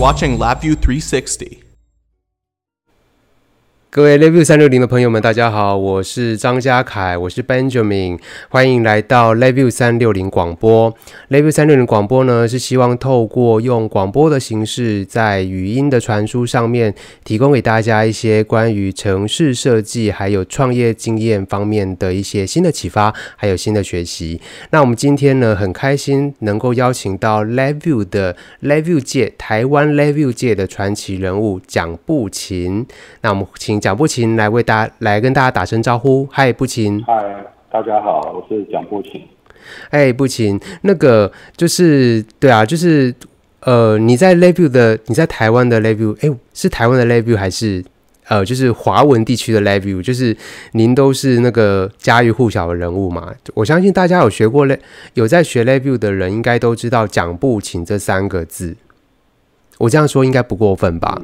watching LabVIEW 360. 各位 Level 三六零的朋友们，大家好，我是张家凯，我是 Benjamin，欢迎来到 Level 三六零广播。Level 三六零广播呢，是希望透过用广播的形式，在语音的传输上面，提供给大家一些关于城市设计还有创业经验方面的一些新的启发，还有新的学习。那我们今天呢，很开心能够邀请到 Review 的 Review 界台湾 Review 界的传奇人物蒋步琴。那我们请。蒋步琴来为大家来跟大家打声招呼，嗨，步琴，嗨，大家好，我是蒋步琴。哎，步琴，那个就是对啊，就是呃，你在 LabVIEW 的，你在台湾的 LabVIEW，哎，是台湾的 LabVIEW 还是呃，就是华文地区的 LabVIEW？就是您都是那个家喻户晓的人物嘛？我相信大家有学过 Lab，有在学 LabVIEW 的人，应该都知道蒋步琴这三个字。我这样说应该不过分吧？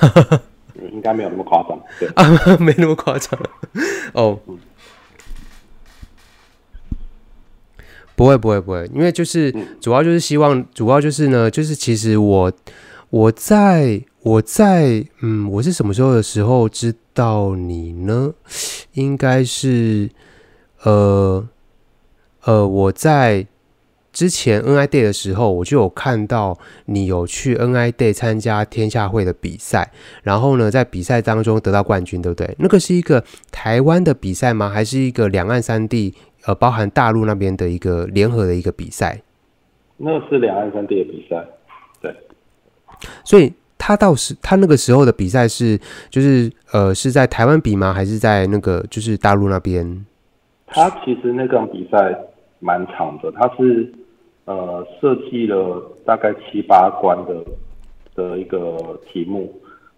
嗯应该没有那么夸张，对啊，没那么夸张哦。不会，不会，不会，因为就是主要就是希望，主要就是呢，就是其实我我在我在嗯，我是什么时候的时候知道你呢？应该是呃呃，我在。之前 NI Day 的时候，我就有看到你有去 NI Day 参加天下会的比赛，然后呢，在比赛当中得到冠军，对不对？那个是一个台湾的比赛吗？还是一个两岸三地，呃，包含大陆那边的一个联合的一个比赛？那是两岸三地的比赛，对。所以他到时他那个时候的比赛是，就是呃，是在台湾比吗？还是在那个就是大陆那边？他其实那个比赛蛮长的，他是。呃，设计了大概七八关的的一个题目，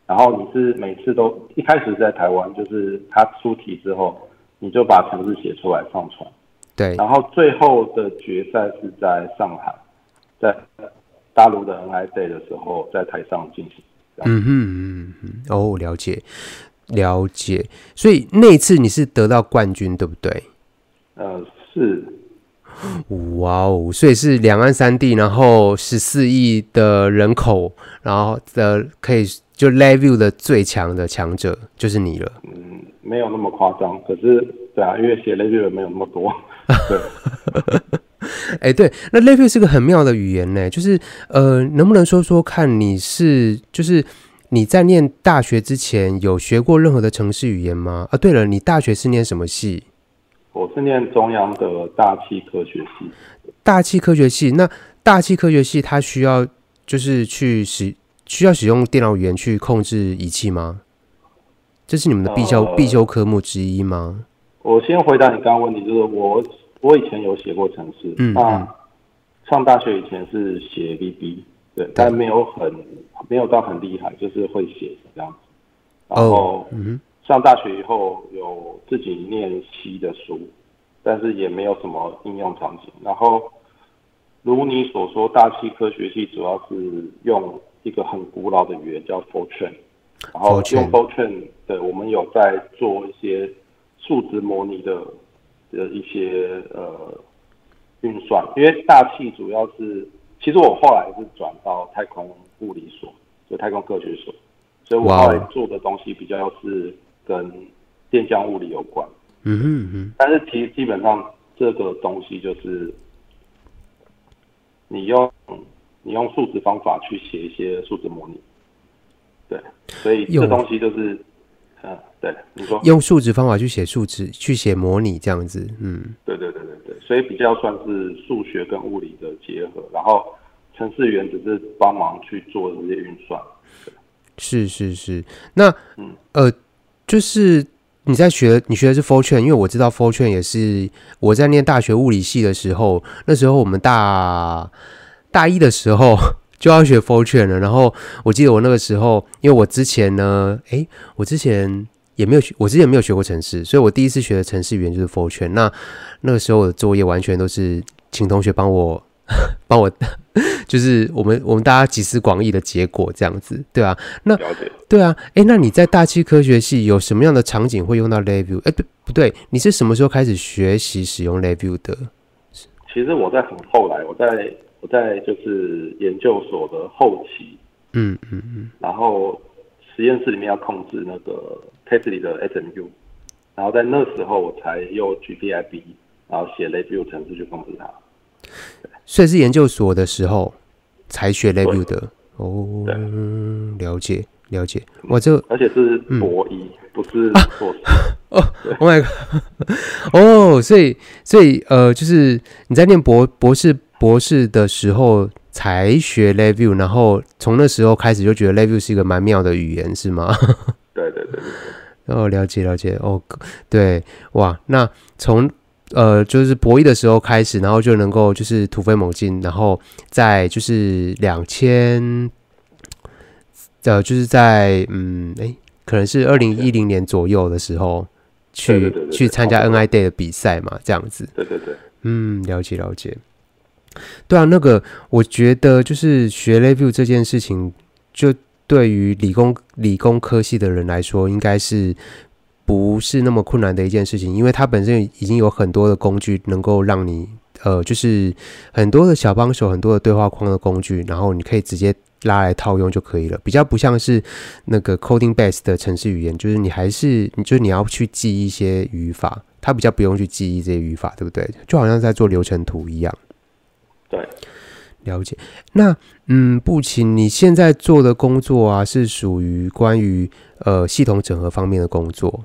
然后你是每次都一开始在台湾，就是他出题之后，你就把城市写出来上传，对，然后最后的决赛是在上海，在大陆的 NI Day 的时候，在台上进行。嗯哼嗯嗯，哦，了解了解，所以那一次你是得到冠军，对不对？呃，是。哇哦！所以是两岸三地，然后十四亿的人口，然后的可以就 LabVIEW 的最强的强者就是你了。嗯，没有那么夸张，可是对啊，因为写的没有那么多。对，哎、欸，对，那 LabVIEW 是个很妙的语言呢，就是呃，能不能说说看你是就是你在念大学之前有学过任何的城市语言吗？啊，对了，你大学是念什么系？我是念中央的大气科学系。大气科学系，那大气科学系它需要就是去使需要使用电脑语言去控制仪器吗？这是你们的必修、呃、必修科目之一吗？我先回答你刚刚问题，就是我我以前有写过程式，嗯，那上大学以前是写 VB，对，对，但没有很没有到很厉害，就是会写这样子。然后，哦、嗯。上大学以后有自己念西的书，但是也没有什么应用场景。然后，如你所说，大气科学系主要是用一个很古老的语言叫 Fortran，然后用 Fortran 对，我们有在做一些数值模拟的的一些呃运算。因为大气主要是，其实我后来是转到太空物理所，就太空科学所，所以我后来做的东西比较是。跟电浆物理有关，嗯哼但是其实基本上这个东西就是你用你用数值方法去写一些数值模拟，对，所以这东西就是，嗯，对，你说。用数值方法去写数值去写模拟这样子，嗯，对对对对对，所以比较算是数学跟物理的结合，然后程式员只是帮忙去做这些运算，是是是，那嗯。呃。就是你在学，你学的是 Fortran，因为我知道 Fortran 也是我在念大学物理系的时候，那时候我们大大一的时候 就要学 Fortran 了。然后我记得我那个时候，因为我之前呢，诶，我之前也没有学，我之前没有学过程式，所以我第一次学的程式语言就是 Fortran。那那个时候我的作业完全都是请同学帮我。帮我，就是我们我们大家集思广益的结果这样子，对啊，那对啊，哎，那你在大气科学系有什么样的场景会用到 LabVIEW？哎，不不对，你是什么时候开始学习使用 LabVIEW 的？其实我在很后来，我在我在就是研究所的后期嗯嗯嗯。然后实验室里面要控制那个 test 里的 SMU，然后在那时候我才用 GPIB，然后写 LabVIEW 程式去控制它。所以是研究所的时候才学 LabVIEW 的哦。了解了解。我，这而且是博一，嗯、不是硕士。哦，Oh my God！哦，所以所以呃，就是你在念博博士博士的时候才学 LabVIEW，然后从那时候开始就觉得 LabVIEW 是一个蛮妙的语言，是吗？对对对对。哦，了解了解。哦，对，哇，那从呃就是博弈的时候开始，然后就能够就是突飞猛进，然后在就是两千呃就是在嗯哎，可能是二零一零年左右的时候。去去参加 NI Day 的比赛嘛，这样子。对对对，嗯，了解了解。对啊，那个我觉得就是学 review 这件事情，就对于理工理工科系的人来说，应该是不是那么困难的一件事情，因为它本身已经有很多的工具能够让你呃，就是很多的小帮手，很多的对话框的工具，然后你可以直接。拉来套用就可以了，比较不像是那个 coding base 的程式语言，就是你还是，就是你要去记一些语法，它比较不用去记忆这些语法，对不对？就好像在做流程图一样。对，了解。那嗯，布琴，你现在做的工作啊，是属于关于呃系统整合方面的工作。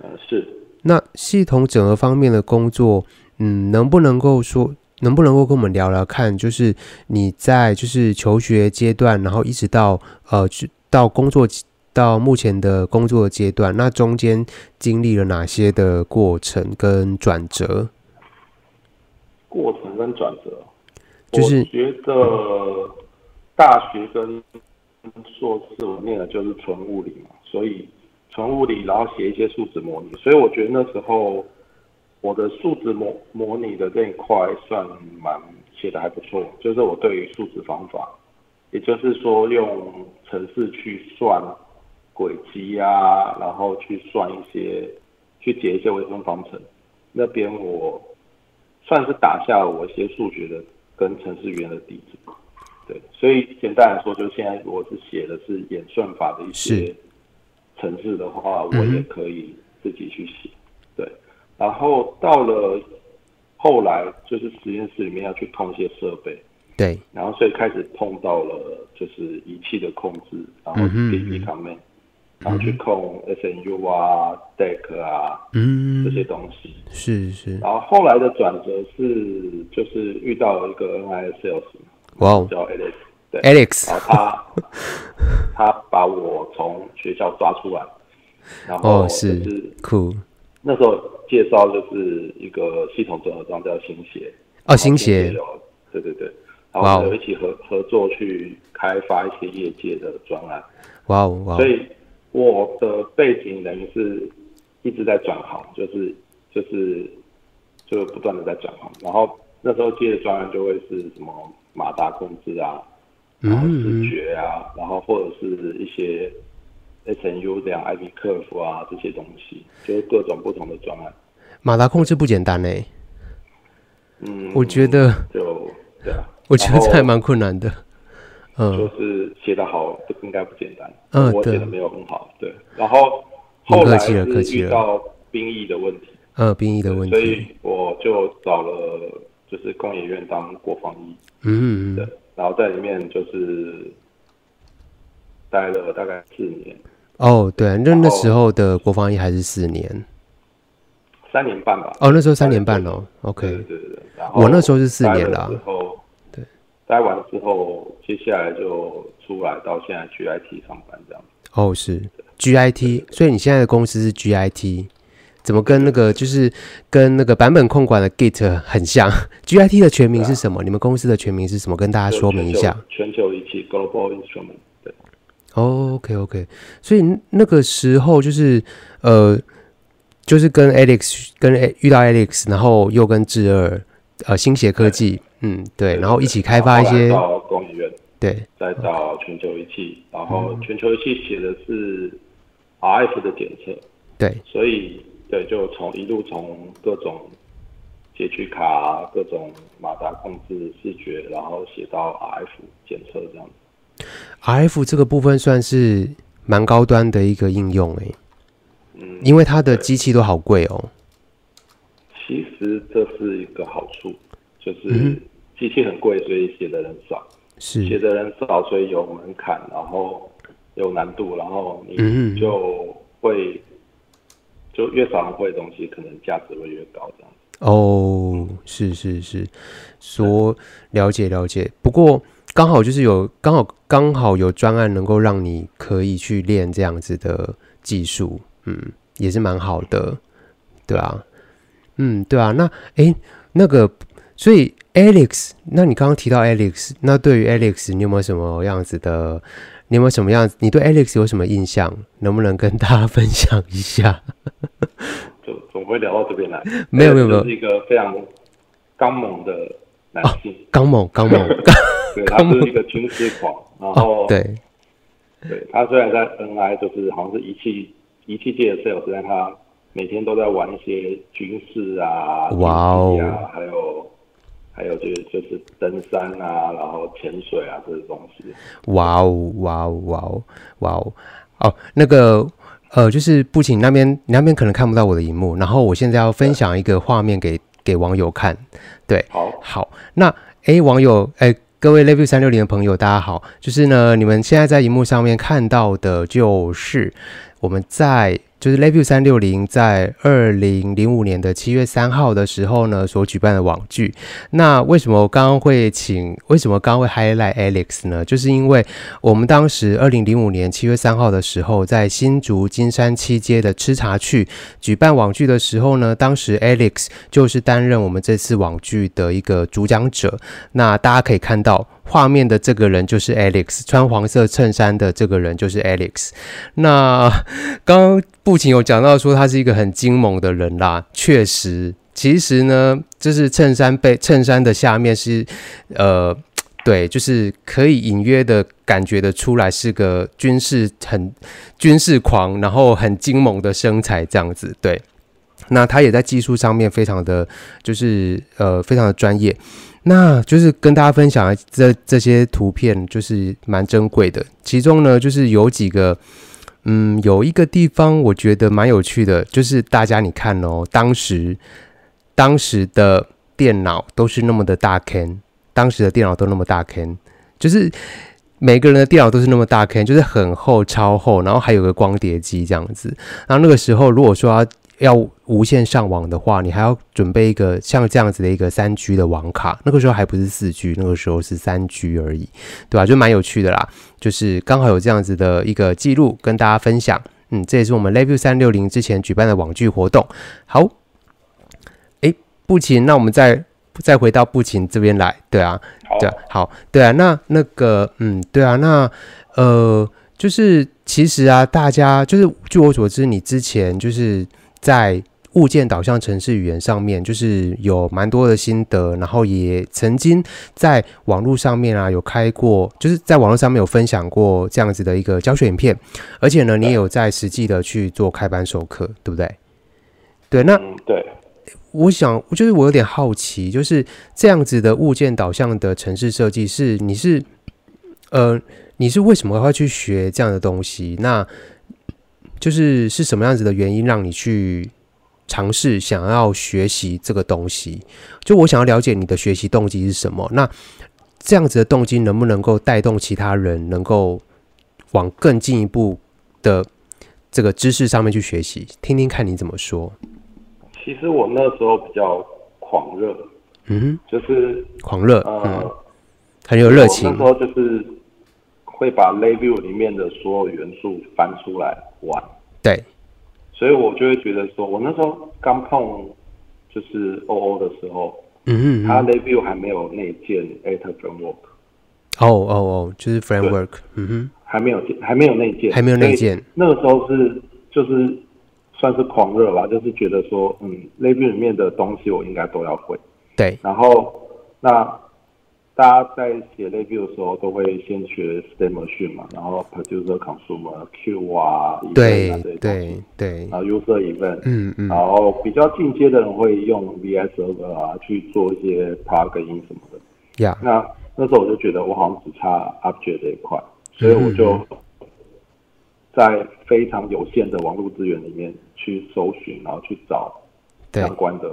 呃，是。那系统整合方面的工作，嗯，能不能够说？能不能够跟我们聊聊看，就是你在就是求学阶段，然后一直到呃，到工作到目前的工作阶段，那中间经历了哪些的过程跟转折？过程跟转折，就是觉得大学跟硕士我念的就是纯物理嘛，所以纯物理，然后写一些数值模拟，所以我觉得那时候。我的数值模模拟的这一块算蛮写的还不错，就是我对于数值方法，也就是说用程式去算轨迹啊，然后去算一些，去解一些微分方程，那边我算是打下了我一些数学的跟程式语言的底子。对，所以简单来说，就现在我是写的是演算法的一些程式的话，我也可以自己去写。对。然后到了后来，就是实验室里面要去控一些设备，对，然后所以开始碰到了就是仪器的控制，然后 DP command，然后去控 SNU 啊、DEC 啊，嗯，这些东西。是是。然后后来的转折是，就是遇到了一个 NIS sales，哇叫对，Alex，然后他他把我从学校抓出来，然后是酷。那时候介绍就是一个系统整合装叫新鞋哦，新鞋，对对对，然后一起合合作去开发一些业界的专案，哇哦哇，所以我的背景等于是一直在转行，就是就是就不断的在转行，然后那时候接的专案就会是什么马达控制啊，然后视觉啊，嗯、然后或者是一些。SNU 这样 IP curve 啊，这些东西就是各种不同的专案。马达控制不简单呢。嗯，我觉得就对啊，我觉得这还蛮困难的。嗯，就是写的好，这应该不简单。嗯，我写的没有很好，对。然后后来是遇到兵役的问题。嗯，兵役的问题。所以我就找了就是工研院当国防医。嗯嗯。对，然后在里面就是。待了大概四年。哦，对，那那时候的国防役还是四年，三年半吧。哦，那时候三年半哦。OK，对对对。然后我那时候是四年了。之后，对，待完之后，接下来就出来到现在 GIT 上班这样。哦，是 GIT，所以你现在的公司是 GIT，怎么跟那个就是跟那个版本控管的 Git 很像？GIT 的全名是什么？你们公司的全名是什么？跟大家说明一下。全球仪器 Global Instrument。哦，OK，OK，所以那个时候就是呃，就是跟 Alex 跟遇到 Alex，然后又跟智二呃新协科技，嗯，对，然后一起开发一些到工研院，对，再到全球仪器，然后全球仪器写的是 RF 的检测，对，所以对，就从一路从各种截取卡、各种马达控制视觉，然后写到 RF 检测这样子。RF 这个部分算是蛮高端的一个应用诶。嗯，因为它的机器都好贵哦。其实这是一个好处，就是机器很贵，所以写的人少。是写的人少，所以有门槛，然后有难度，然后你就会、嗯、就越少人会的东西，可能价值会越高这样。哦，是是是，说了解了解。不过刚好就是有刚好刚好有专案能够让你可以去练这样子的技术，嗯，也是蛮好的，对啊，嗯，对啊。那诶，那个，所以 Alex，那你刚刚提到 Alex，那对于 Alex，你有没有什么样子的？你有没有什么样子？你对 Alex 有什么印象？能不能跟大家分享一下？总会聊到这边来，没有没有没有，是一个非常刚猛的男性，刚猛刚猛，对，他是一个军事狂，然后对，对他虽然在 NI 就是好像是仪器仪器界的 sales，但他每天都在玩一些军事啊，哇哦，还有还有就是就是登山啊，然后潜水啊这些东西，哇哦哇哦哇哦哇哦，哦那个。呃，就是不仅那边，你那边可能看不到我的荧幕，然后我现在要分享一个画面给给网友看。对，好，好，那哎，网友，诶，各位 Level 三六零的朋友，大家好，就是呢，你们现在在荧幕上面看到的，就是我们在。就是 LabVIEW 三六零在二零零五年的七月三号的时候呢，所举办的网剧。那为什么我刚刚会请？为什么刚刚会 highlight Alex 呢？就是因为我们当时二零零五年七月三号的时候，在新竹金山七街的吃茶去举办网剧的时候呢，当时 Alex 就是担任我们这次网剧的一个主讲者。那大家可以看到。画面的这个人就是 Alex，穿黄色衬衫的这个人就是 Alex。那刚刚布琴有讲到说他是一个很精猛的人啦，确实，其实呢，就是衬衫被衬衫的下面是，呃，对，就是可以隐约的感觉得出来是个军事很军事狂，然后很精猛的身材这样子。对，那他也在技术上面非常的就是呃非常的专业。那就是跟大家分享这这些图片，就是蛮珍贵的。其中呢，就是有几个，嗯，有一个地方我觉得蛮有趣的，就是大家你看哦，当时当时的电脑都是那么的大坑，当时的电脑都那么大坑，就是每个人的电脑都是那么大坑，就是很厚、超厚，然后还有个光碟机这样子。然后那个时候，如果说要无线上网的话，你还要准备一个像这样子的一个三 G 的网卡。那个时候还不是四 G，那个时候是三 G 而已，对吧？就蛮有趣的啦。就是刚好有这样子的一个记录跟大家分享。嗯，这也是我们 LabVIEW 三六零之前举办的网剧活动。好，诶，布琴，那我们再再回到不琴这边来。对啊，对啊，好，对啊。那那个，嗯，对啊，那呃，就是其实啊，大家就是据我所知，你之前就是。在物件导向城市语言上面，就是有蛮多的心得，然后也曾经在网络上面啊有开过，就是在网络上面有分享过这样子的一个教学影片，而且呢，你也有在实际的去做开班授课，对不对？对，那对，我想，就是我有点好奇，就是这样子的物件导向的城市设计是，你是，呃，你是为什么会去学这样的东西？那就是是什么样子的原因让你去尝试想要学习这个东西？就我想要了解你的学习动机是什么？那这样子的动机能不能够带动其他人能够往更进一步的这个知识上面去学习？听听看你怎么说。其实我那时候比较狂热，嗯，就是狂热，嗯，很有热情。那时候就是。会把 LabVIEW 里面的所有元素翻出来玩，对，所以我就会觉得说，我那时候刚碰就是 OO 的时候，嗯嗯，它 LabVIEW 还没有内建 Actor Framework，哦哦哦，就是 Framework，嗯哼，还没有还没有内建，还没有内建，那个时候是就是算是狂热吧，就是觉得说，嗯，LabVIEW 里面的东西我应该都要会，对，然后那。大家在写 LabVIEW 的时候，都会先学 State Machine 嘛，然后 Producer Consumer Q 啊，对对对，然后 User Event，嗯嗯，然后比较进阶的人会用 VS Server 啊去做一些 Plugin 什么的。呀、yeah.，那那时候我就觉得我好像只差 Object 这一块，所以我就在非常有限的网络资源里面去搜寻，然后去找相关的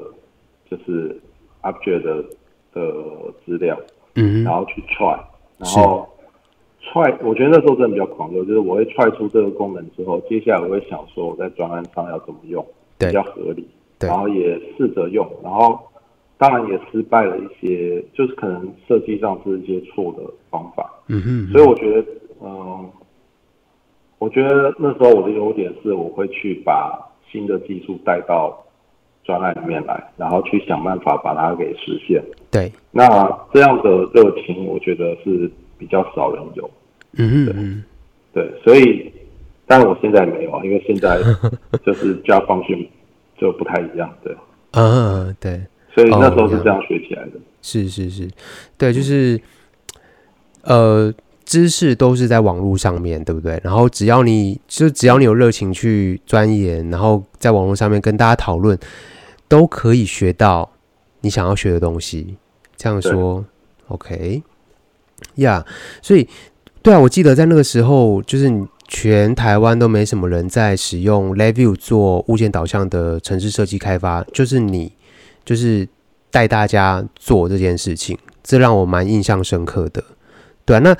就是 object 的的资料，嗯，然后去 try，然后 try，我觉得那时候真的比较狂热，就是我会 try 出这个功能之后，接下来我会想说我在专案上要怎么用比较合理，然后也试着用，然后。当然也失败了一些，就是可能设计上是一些错的方法。嗯哼，所以我觉得，嗯，我觉得那时候我的优点是，我会去把新的技术带到专案里面来，然后去想办法把它给实现。对，那这样的热情，我觉得是比较少人有。嗯嗯，对，所以，但我现在没有啊，因为现在 就是 Java function 就不太一样。对，嗯，对。所以那时候是这样学起来的。是是是，对，就是呃，知识都是在网络上面对不对？然后只要你就只要你有热情去钻研，然后在网络上面跟大家讨论，都可以学到你想要学的东西。这样说，OK，呀，yeah, 所以对啊，我记得在那个时候，就是全台湾都没什么人在使用 LabVIEW 做物件导向的城市设计开发，就是你。就是带大家做这件事情，这让我蛮印象深刻的。对啊，那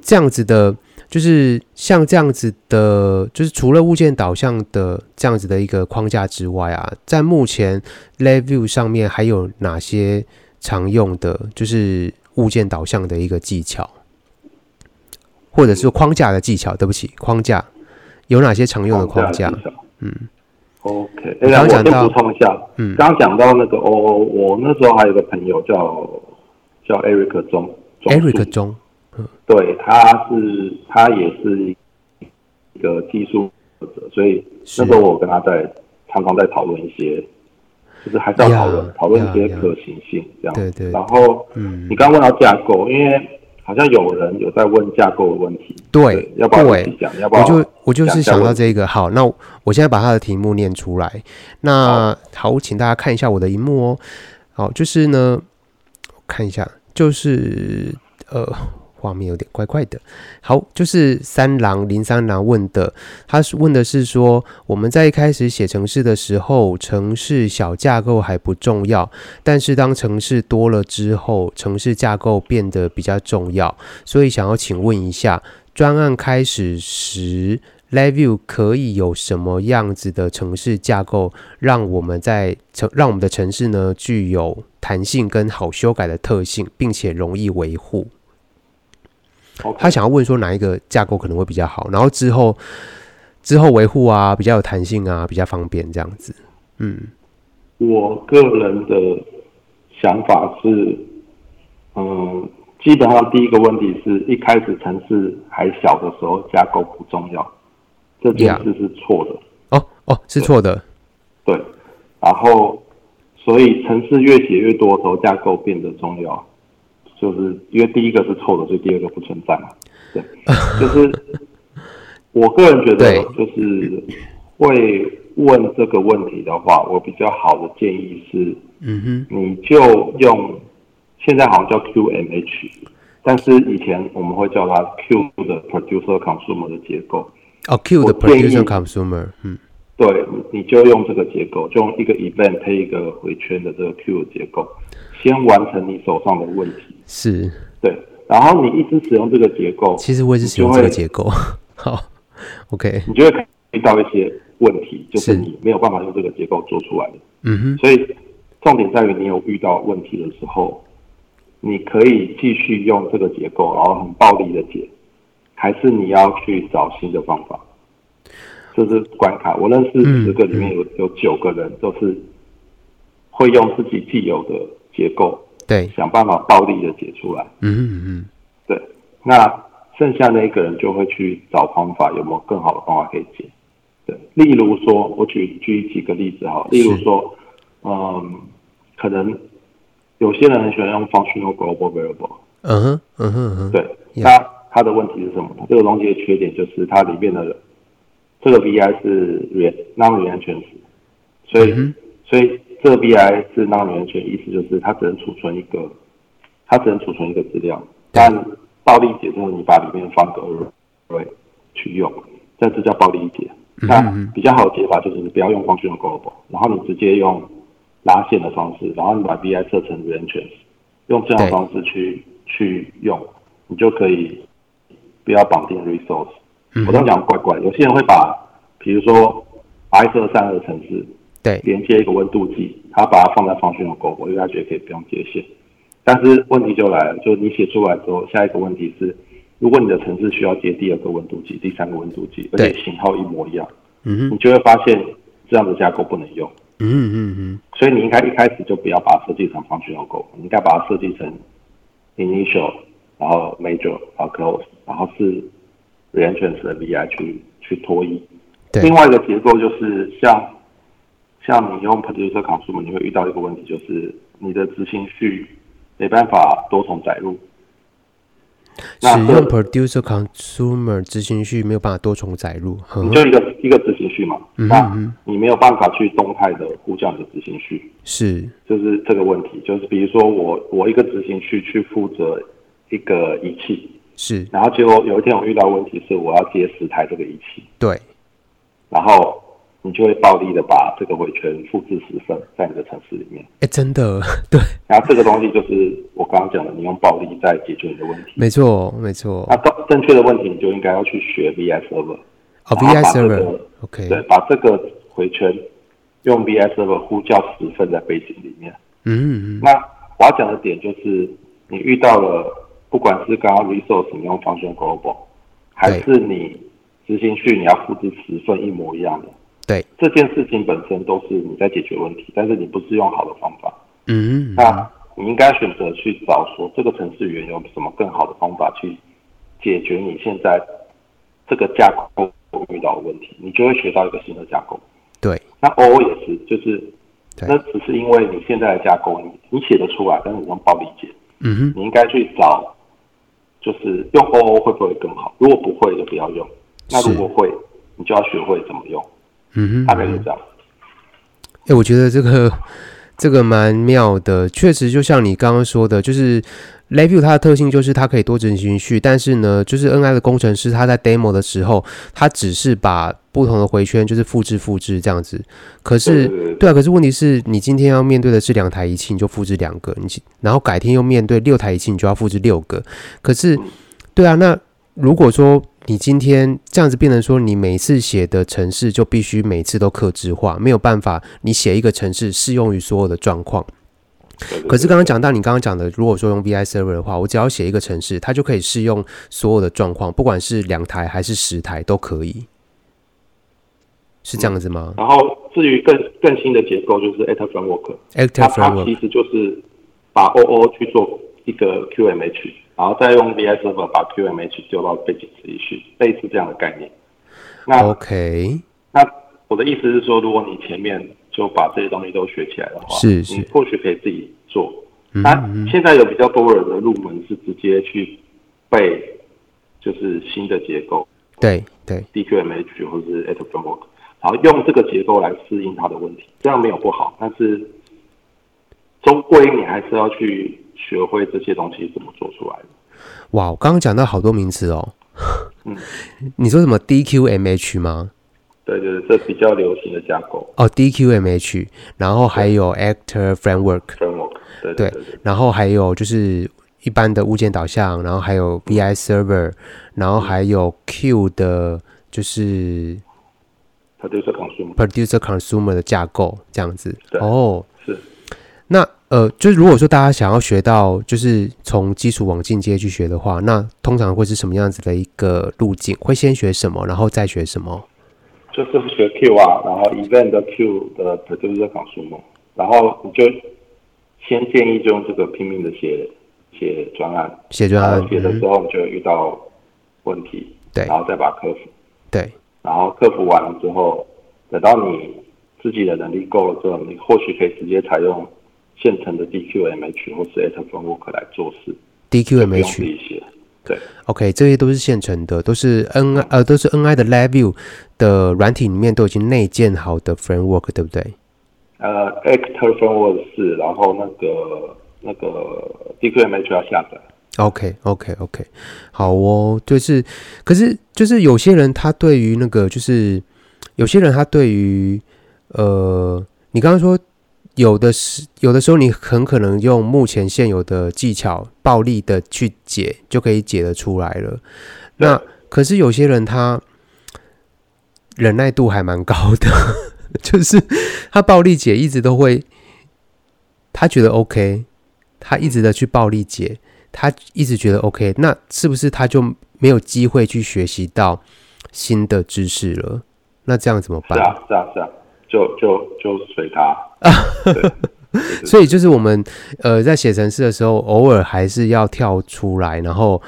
这样子的，就是像这样子的，就是除了物件导向的这样子的一个框架之外啊，在目前 LabVIEW 上面还有哪些常用的，就是物件导向的一个技巧，或者是框架的技巧？对不起，框架。有哪些常用的框架？嗯。OK，哎，我先补充一下，嗯，刚刚讲到那个哦，我那时候还有个朋友叫叫 Eric 钟，Eric 钟，嗯，对，他是他也是一个技术者，所以那时候我跟他在常常在讨论一些，就是还是要讨论讨论一些可行性这样，对对，然后嗯，你刚刚问到架构，因为。好像有人有在问架构的问题，对，要不要讲？要不要？我就我就是想到这个。好，那我现在把他的题目念出来。那好，请大家看一下我的荧幕哦。好，就是呢，看一下，就是呃。画面有点怪怪的。好，就是三郎林三郎问的，他是问的是说，我们在一开始写城市的时候，城市小架构还不重要，但是当城市多了之后，城市架构变得比较重要。所以想要请问一下，专案开始时，review 可以有什么样子的城市架构，让我们在城让我们的城市呢具有弹性跟好修改的特性，并且容易维护。他想要问说哪一个架构可能会比较好，然后之后之后维护啊比较有弹性啊比较方便这样子。嗯，我个人的想法是，嗯，基本上第一个问题是一开始城市还小的时候架构不重要，这件事是错的。哦哦，是错的。对，然后所以城市越写越多的时候架构变得重要。就是因为第一个是错的，所以第二个不存在嘛。对，就是我个人觉得，就是会问这个问题的话，我比较好的建议是，嗯哼，你就用现在好像叫 QMH，但是以前我们会叫它 Q 的 Producer Consumer 的结构。哦，Q 的 Producer Consumer，嗯，对，你就用这个结构，就用一个 Event 配一个回圈的这个 Q 的结构。先完成你手上的问题，是对，然后你一直使用这个结构，其实我也是使用这个结构。好，OK，你就会 遇到一些问题，就是你没有办法用这个结构做出来的。嗯哼，所以重点在于你有遇到问题的时候，你可以继续用这个结构，然后很暴力的解，还是你要去找新的方法？这是关卡。我认识十个里面有有九个人都是会用自己既有的。结构对，想办法暴力的解出来。嗯嗯嗯，对。那剩下那一个人就会去找方法，有没有更好的方法可以解？对。例如说，我举举几个例子哈。例如说，嗯，可能有些人很喜欢用 functional global variable。嗯哼，嗯哼嗯。对。那它的问题是什么？这个东西的缺点就是它里面的这个 VI 是 non-reentrancy，所以所以。这个 BI 是 non-reentrancy，意思就是它只能储存一个，它只能储存一个资料。但暴力解之后，你把里面方格去用，这是叫暴力一点。那比较好的解法就是你不要用 functional global，然后你直接用拉线的方式，然后你把 BI 设成 reentrances，用这样的方式去去用，你就可以不要绑定 resource。我这样讲怪怪，有些人会把，比如说 I 色散热程式，对，连接一个温度计，他把它放在 functional global，因为他觉得可以不用接线。但是问题就来了，就你写出来之后，下一个问题是。如果你的城市需要接第二个温度计、第三个温度计，而且型号一模一样，嗯，你就会发现这样的架构不能用。嗯嗯嗯。所以你应该一开始就不要把它设计成 functional code，你应该把它设计成 initial，然后 major，然后 close，然后是 reentrance 的 VI 去去脱衣。另外一个结构就是像像你用 producer consumer，你会遇到一个问题，就是你的执行序没办法多重载入。使用 producer consumer 执行序没有办法多重载入，你就一个一个执行序嘛，嗯，那你没有办法去动态的呼叫你的执行序，是，就是这个问题，就是比如说我我一个执行序去负责一个仪器，是，然后结果有一天我遇到问题是我要接十台这个仪器，对，然后。你就会暴力的把这个回圈复制十份在你的城市里面。哎，真的，对。然后这个东西就是我刚刚讲的，你用暴力在解决你的问题。没错，没错。那正确的问题，你就应该要去学 VI Server。哦，VI Server，OK。对，把这个回圈用 VI Server 呼叫十份在背景里面。嗯嗯。那我要讲的点就是，你遇到了不管是刚刚 resource 你用 function global，还是你执行去你要复制十份一模一样的。对，这件事情本身都是你在解决问题，但是你不是用好的方法。嗯，那你应该选择去找说这个程式员有什么更好的方法去解决你现在这个架构遇到的问题，你就会学到一个新的架构。对，那 OO 也是，就是那只是因为你现在的架构你你写得出来，但是你用暴理解。嗯哼，你应该去找，就是用 OO 会不会更好？如果不会就不要用，那如果会，你就要学会怎么用。嗯哼，大概是这样。哎，我觉得这个 这个蛮妙的，确实就像你刚刚说的，就是 LabVIEW 它的特性就是它可以多执行序，但是呢，就是 NI 的工程师他在 demo 的时候，他只是把不同的回圈就是复制复制这样子。可是，对，啊，可是问题是你今天要面对的是两台仪器，你就复制两个，你然后改天又面对六台仪器，你就要复制六个。可是，对啊，那如果说你今天这样子变成说，你每次写的城市就必须每次都克制化，没有办法，你写一个城市适用于所有的状况。可是刚刚讲到你刚刚讲的，如果说用 VI Server 的话，我只要写一个城市，它就可以适用所有的状况，不管是两台还是十台都可以，是这样子吗？然后至于更更新的结构，就是 Actor Framework，Actor Framework 其实就是把 OO 去做一个 QMH。然后再用 VI Server 把 QMH 丢到背景池里去，类似这样的概念。那 OK，那我的意思是说，如果你前面就把这些东西都学起来的话，是是，你或许可以自己做。那、现在有比较多人的入门是直接去背，就是新的结构，对对，DQMH 或者是 Actor Framework，然后用这个结构来适应它的问题，这样没有不好，但是终归你还是要去。学会这些东西怎么做出来的？哇，我刚刚讲到好多名词哦。嗯，你说什么 DQMH 吗？对对对，这比较流行的架构。哦，DQMH，然后还有 Actor Framework。Framework，对对，对，对，然后还有就是一般的物件导向，然后还有 BI Server，然后还有 Q 的，就是 Producer Consumer Producer Consumer 的架构这样子。哦，是那。呃，就是如果说大家想要学到，就是从基础往进阶去学的话，那通常会是什么样子的一个路径？会先学什么，然后再学什么？就是学 Q 啊，然后 Event 的 Q 的 Producer Consumer，然后你就先建议就用这个拼命的写写专案，写专案写的时候你就遇到问题，对、嗯，然后再把它克服，对，然后克服完了之后，等到你自己的能力够了之后，你或许可以直接采用。现成的 DQMH 或是 Actor Framework 来做事，DQMH 对，OK，这些都是现成的，都是 N 呃都是 NI 的 LabVIEW 的软体里面都已经内建好的 framework，对不对？呃，Actor Framework 是，然后那个那个 DQMH 要下载。OK OK OK，好哦，就是，可是就是有些人他对于那个就是有些人他对于呃，你刚刚说有的是有的时候你很可能用目前现有的技巧暴力的去解就可以解得出来了。那可是有些人他忍耐度还蛮高的，就是他暴力解一直都会，他觉得 OK，他一直的去暴力解。他一直觉得 OK，那是不是他就没有机会去学习到新的知识了？那这样怎么办？是啊，是啊，是啊，就就就随他。所以就是我们呃在写程式的时候，偶尔还是要跳出来，然后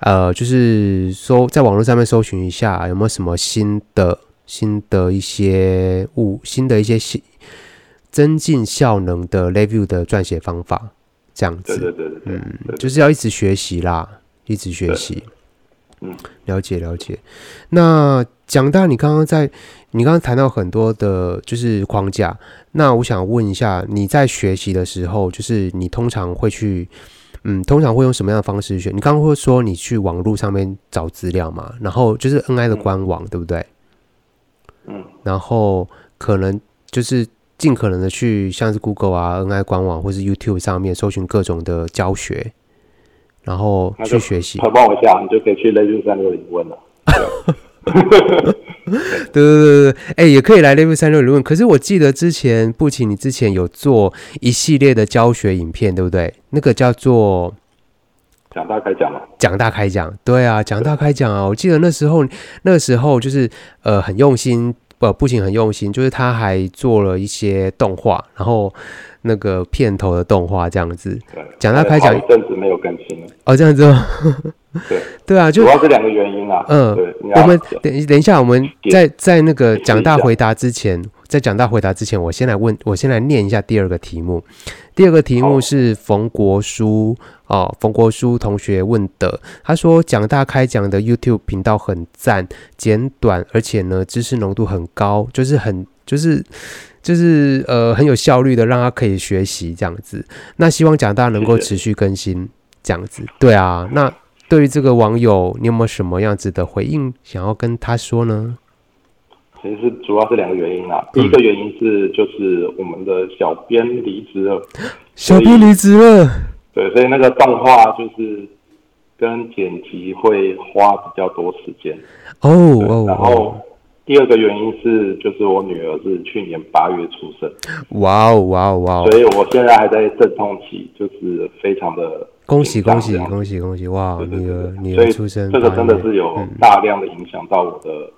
呃就是搜在网络上面搜寻一下有没有什么新的新的一些物，新的一些新增进效能的 LabVIEW 的撰写方法。这样子，对对对对，嗯，就是要一直学习啦，一直学习，嗯，了解了解。那讲到你刚刚在，你刚刚谈到很多的，就是框架。那我想问一下，你在学习的时候，就是你通常会去，嗯，通常会用什么样的方式学？你刚刚会说你去网络上面找资料嘛？然后就是 NI 的官网，嗯，对不对？嗯，然后可能就是。尽可能的去像是 Google 啊、NI 官网或是 YouTube 上面搜寻各种的教学，然后去学习。他帮我一下，你就可以去 LabVIEW 360问了。对对对对，哎，也可以来 Level 三六零问。可是我记得之前不奇，你之前有做一系列的教学影片，对不对？那个叫做讲大开讲嘛？讲大开讲，对啊，讲大开讲啊！我记得那时候，那时候就是呃很用心。不，不仅很用心，就是他还做了一些动画，然后那个片头的动画这样子。讲大开讲，一阵子没有更新了。哦，这样子哦？对对啊，就主要是两个原因啊。嗯，我们等等一下，我们在在那个讲大回答之前，在讲到回答之前，我先来问，我先来念一下第二个题目。第二个题目是冯国书哦，冯国书同学问的。他说：“蒋大开讲的 YouTube 频道很赞，简短，而且呢知识浓度很高，就是很就是就是呃很有效率的，让他可以学习这样子。那希望蒋大能够持续更新这样子。对啊，那对于这个网友，你有没有什么样子的回应想要跟他说呢？”其实主要是两个原因啦，第一个原因是就是我们的小编离职了，小编离职了，对，所以那个动画就是跟剪辑会花比较多时间。哦哦。然后第二个原因是就是我女儿是去年八月出生，哇哦哇哦哇哦，所以我现在还在阵痛期，就是非常的恭喜恭喜恭喜恭喜。哇，女儿女儿出生，这个真的是有大量的影响到我的。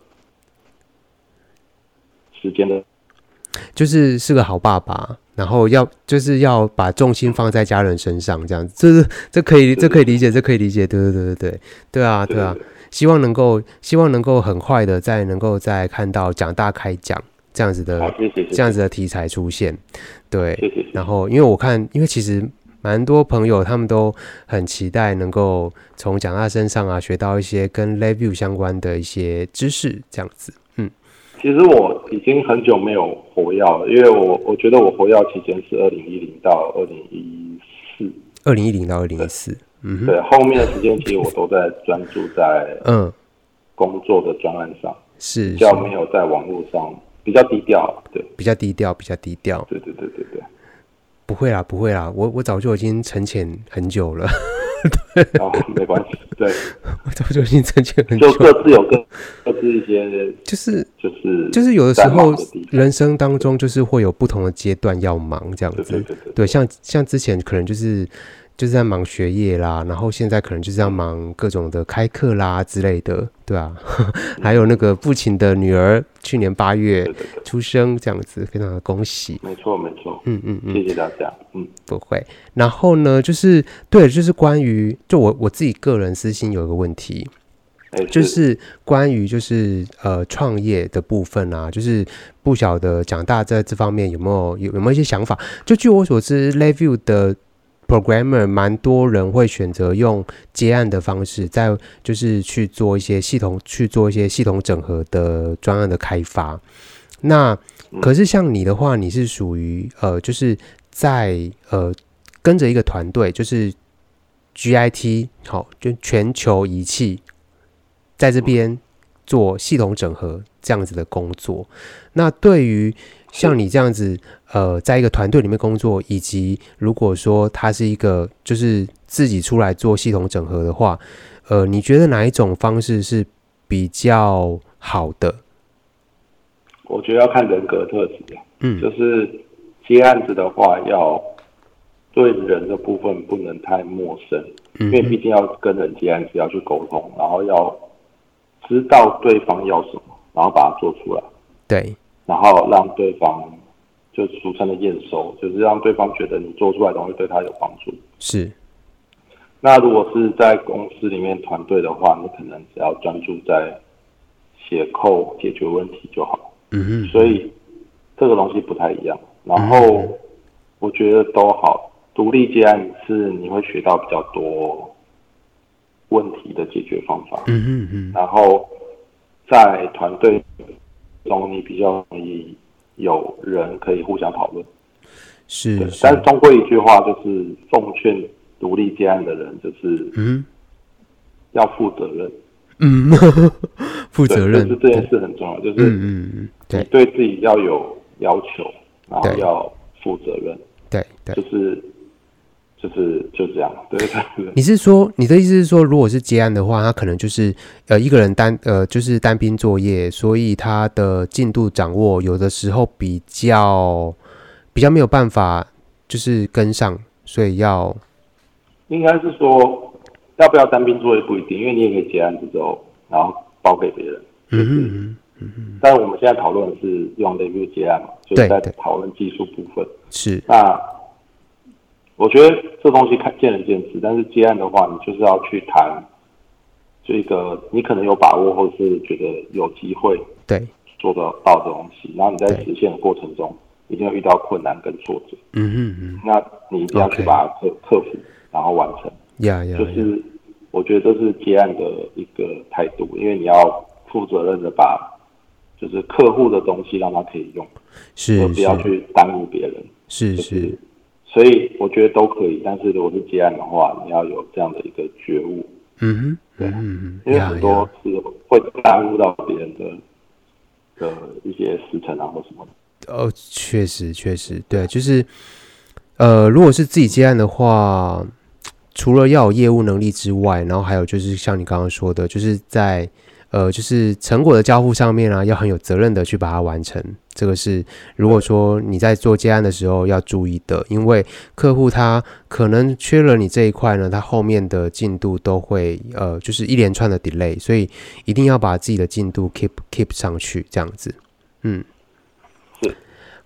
时间的，就是是个好爸爸，然后要就是要把重心放在家人身上，这样子，这是这可以这可以理解，这可以理解，对对对对。对，对啊对啊，希望能够希望能够很快的再能够再看到蒋大开讲这样子的这样子的题材出现，对，然后因为我看，因为其实蛮多朋友他们都很期待能够从蒋大身上啊学到一些跟 LabVIEW 相关的一些知识，这样子。其实我已经很久没有活跃了，因为我我觉得我活跃期间是二零一零到二零一四，二零一零到二零一四，嗯，对，后面的时间其实我都在专注在嗯。工作的专案上，是比较没有在网络上比较低调，对，比较低调，比较低调，对对对对对，不会啦，不会啦，我我早就已经沉潜很久了。对，哦，没关系。对，我早就已经成全很久。就各自有各各自一些，就是就是就是有的时候人生当中就是会有不同的阶段要忙这样子。对对对对，对，像像之前可能就是。就是在忙学业啦，然后现在可能就是要忙各种的开课啦之类的，对啊，还有那个父亲的女儿去年八月出生，这样子非常的恭喜。没错没错，嗯嗯嗯，谢谢大家，嗯，不会。然后呢，就是对，就是关于就我我自己个人私心有一个问题，就是关于就是呃创业的部分啊，就是不晓得蒋大在这方面有没有有有没有一些想法？就据我所知，LabVIEW 的 Programmer 蛮多人会选择用接案的方式，在就是去做一些系统，去做一些系统整合的专案的开发。那可是像你的话，你是属于呃，就是在呃跟着一个团队，就是 GIT 好，就全球仪器在这边做系统整合这样子的工作。那对于像你这样子，呃，在一个团队里面工作，以及如果说他是一个就是自己出来做系统整合的话，呃，你觉得哪一种方式是比较好的？我觉得要看人格特质，嗯，就是接案子的话，要对人的部分不能太陌生，嗯，因为毕竟要跟人接案子，要去沟通，然后要知道对方要什么，然后把它做出来，对，然后让对方就俗称的验收，就是让对方觉得你做出来的东西对他有帮助。是。那如果是在公司里面团队的话，你可能只要专注在写扣解决问题就好。嗯哼，所以这个东西不太一样。然后我觉得都好，独立接案是你会学到比较多问题的解决方法。嗯嗯嗯。然后在团队中，你比较容易有人可以互相讨论。是，是。但是终归一句话，就是奉劝独立接案的人，就是嗯，要负责任。嗯，负责任，就是这件事很重要，就是嗯，对，对自己要有要求，然后要负责任，对对，就是就是就这样，对对对。你是说你的意思是说，如果是接案的话，他可能就是呃一个人单呃就是单兵作业，所以他的进度掌握有的时候比较比较没有办法就是跟上，所以要应该是说。要不要单兵作业不一定，因为你也可以接案子之后，然后包给别人。嗯嗯嗯嗯。但是我们现在讨论的是用 LabVIEW 接案嘛，就是在讨论技术部分。是。那我觉得这东西看见仁见智，但是接案的话，你就是要去谈这个你可能有把握，或是觉得有机会对做得到的东西，然后你在实现的过程中一定会遇到困难跟挫折。嗯嗯嗯。那你一定要去把它克克服，然后完成。呀呀，就是我觉得这是接案的一个态度，因为你要负责任的把就是客户的东西让他可以用，是，不要去耽误别人，是是，是。所以我觉得都可以，但是如果是接案的话，你要有这样的一个觉悟。嗯哼，对，嗯嗯，因为很多是会耽误到别人的的一些时辰啊或什么的。哦，确实确实，对，就是呃，如果是自己接案的话。除了要有业务能力之外，然后还有就是像你刚刚说的，就是在呃，就是成果的交付上面啊，要很有责任的去把它完成。这个是如果说你在做接案的时候要注意的，因为客户他可能缺了你这一块呢，他后面的进度都会呃，就是一连串的 delay，所以一定要把自己的进度 keep keep 上去，这样子，嗯。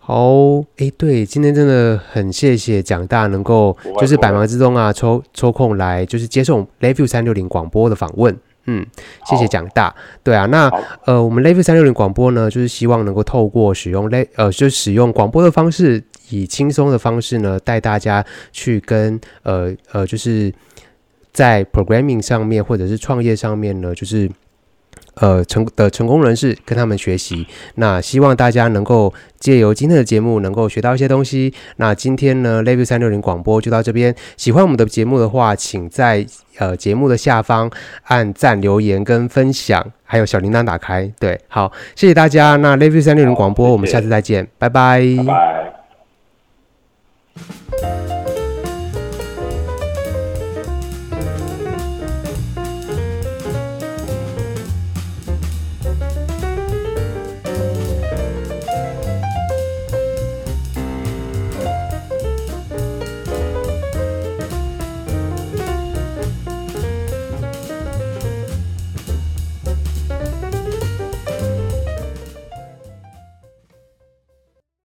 好，哎，对，今天真的很谢谢蒋大能够就是百忙之中啊抽抽空来就是接受 LabVIEW 三六零广播的访问，嗯，谢谢蒋大。对啊，那呃，我们 LabVIEW 三六零广播呢，就是希望能够透过使用 Le 呃，就使用广播的方式，以轻松的方式呢，带大家去跟呃呃，就是在 programming 上面或者是创业上面呢，就是。呃，成的成功人士跟他们学习，那希望大家能够借由今天的节目能够学到一些东西。那今天呢，LabVIEW 三六零广播就到这边。喜欢我们的节目的话，请在呃节目的下方按赞、留言跟分享，还有小铃铛打开。对，好，谢谢大家。那 LabVIEW 三六零广播，我们下次再见，拜拜。拜拜。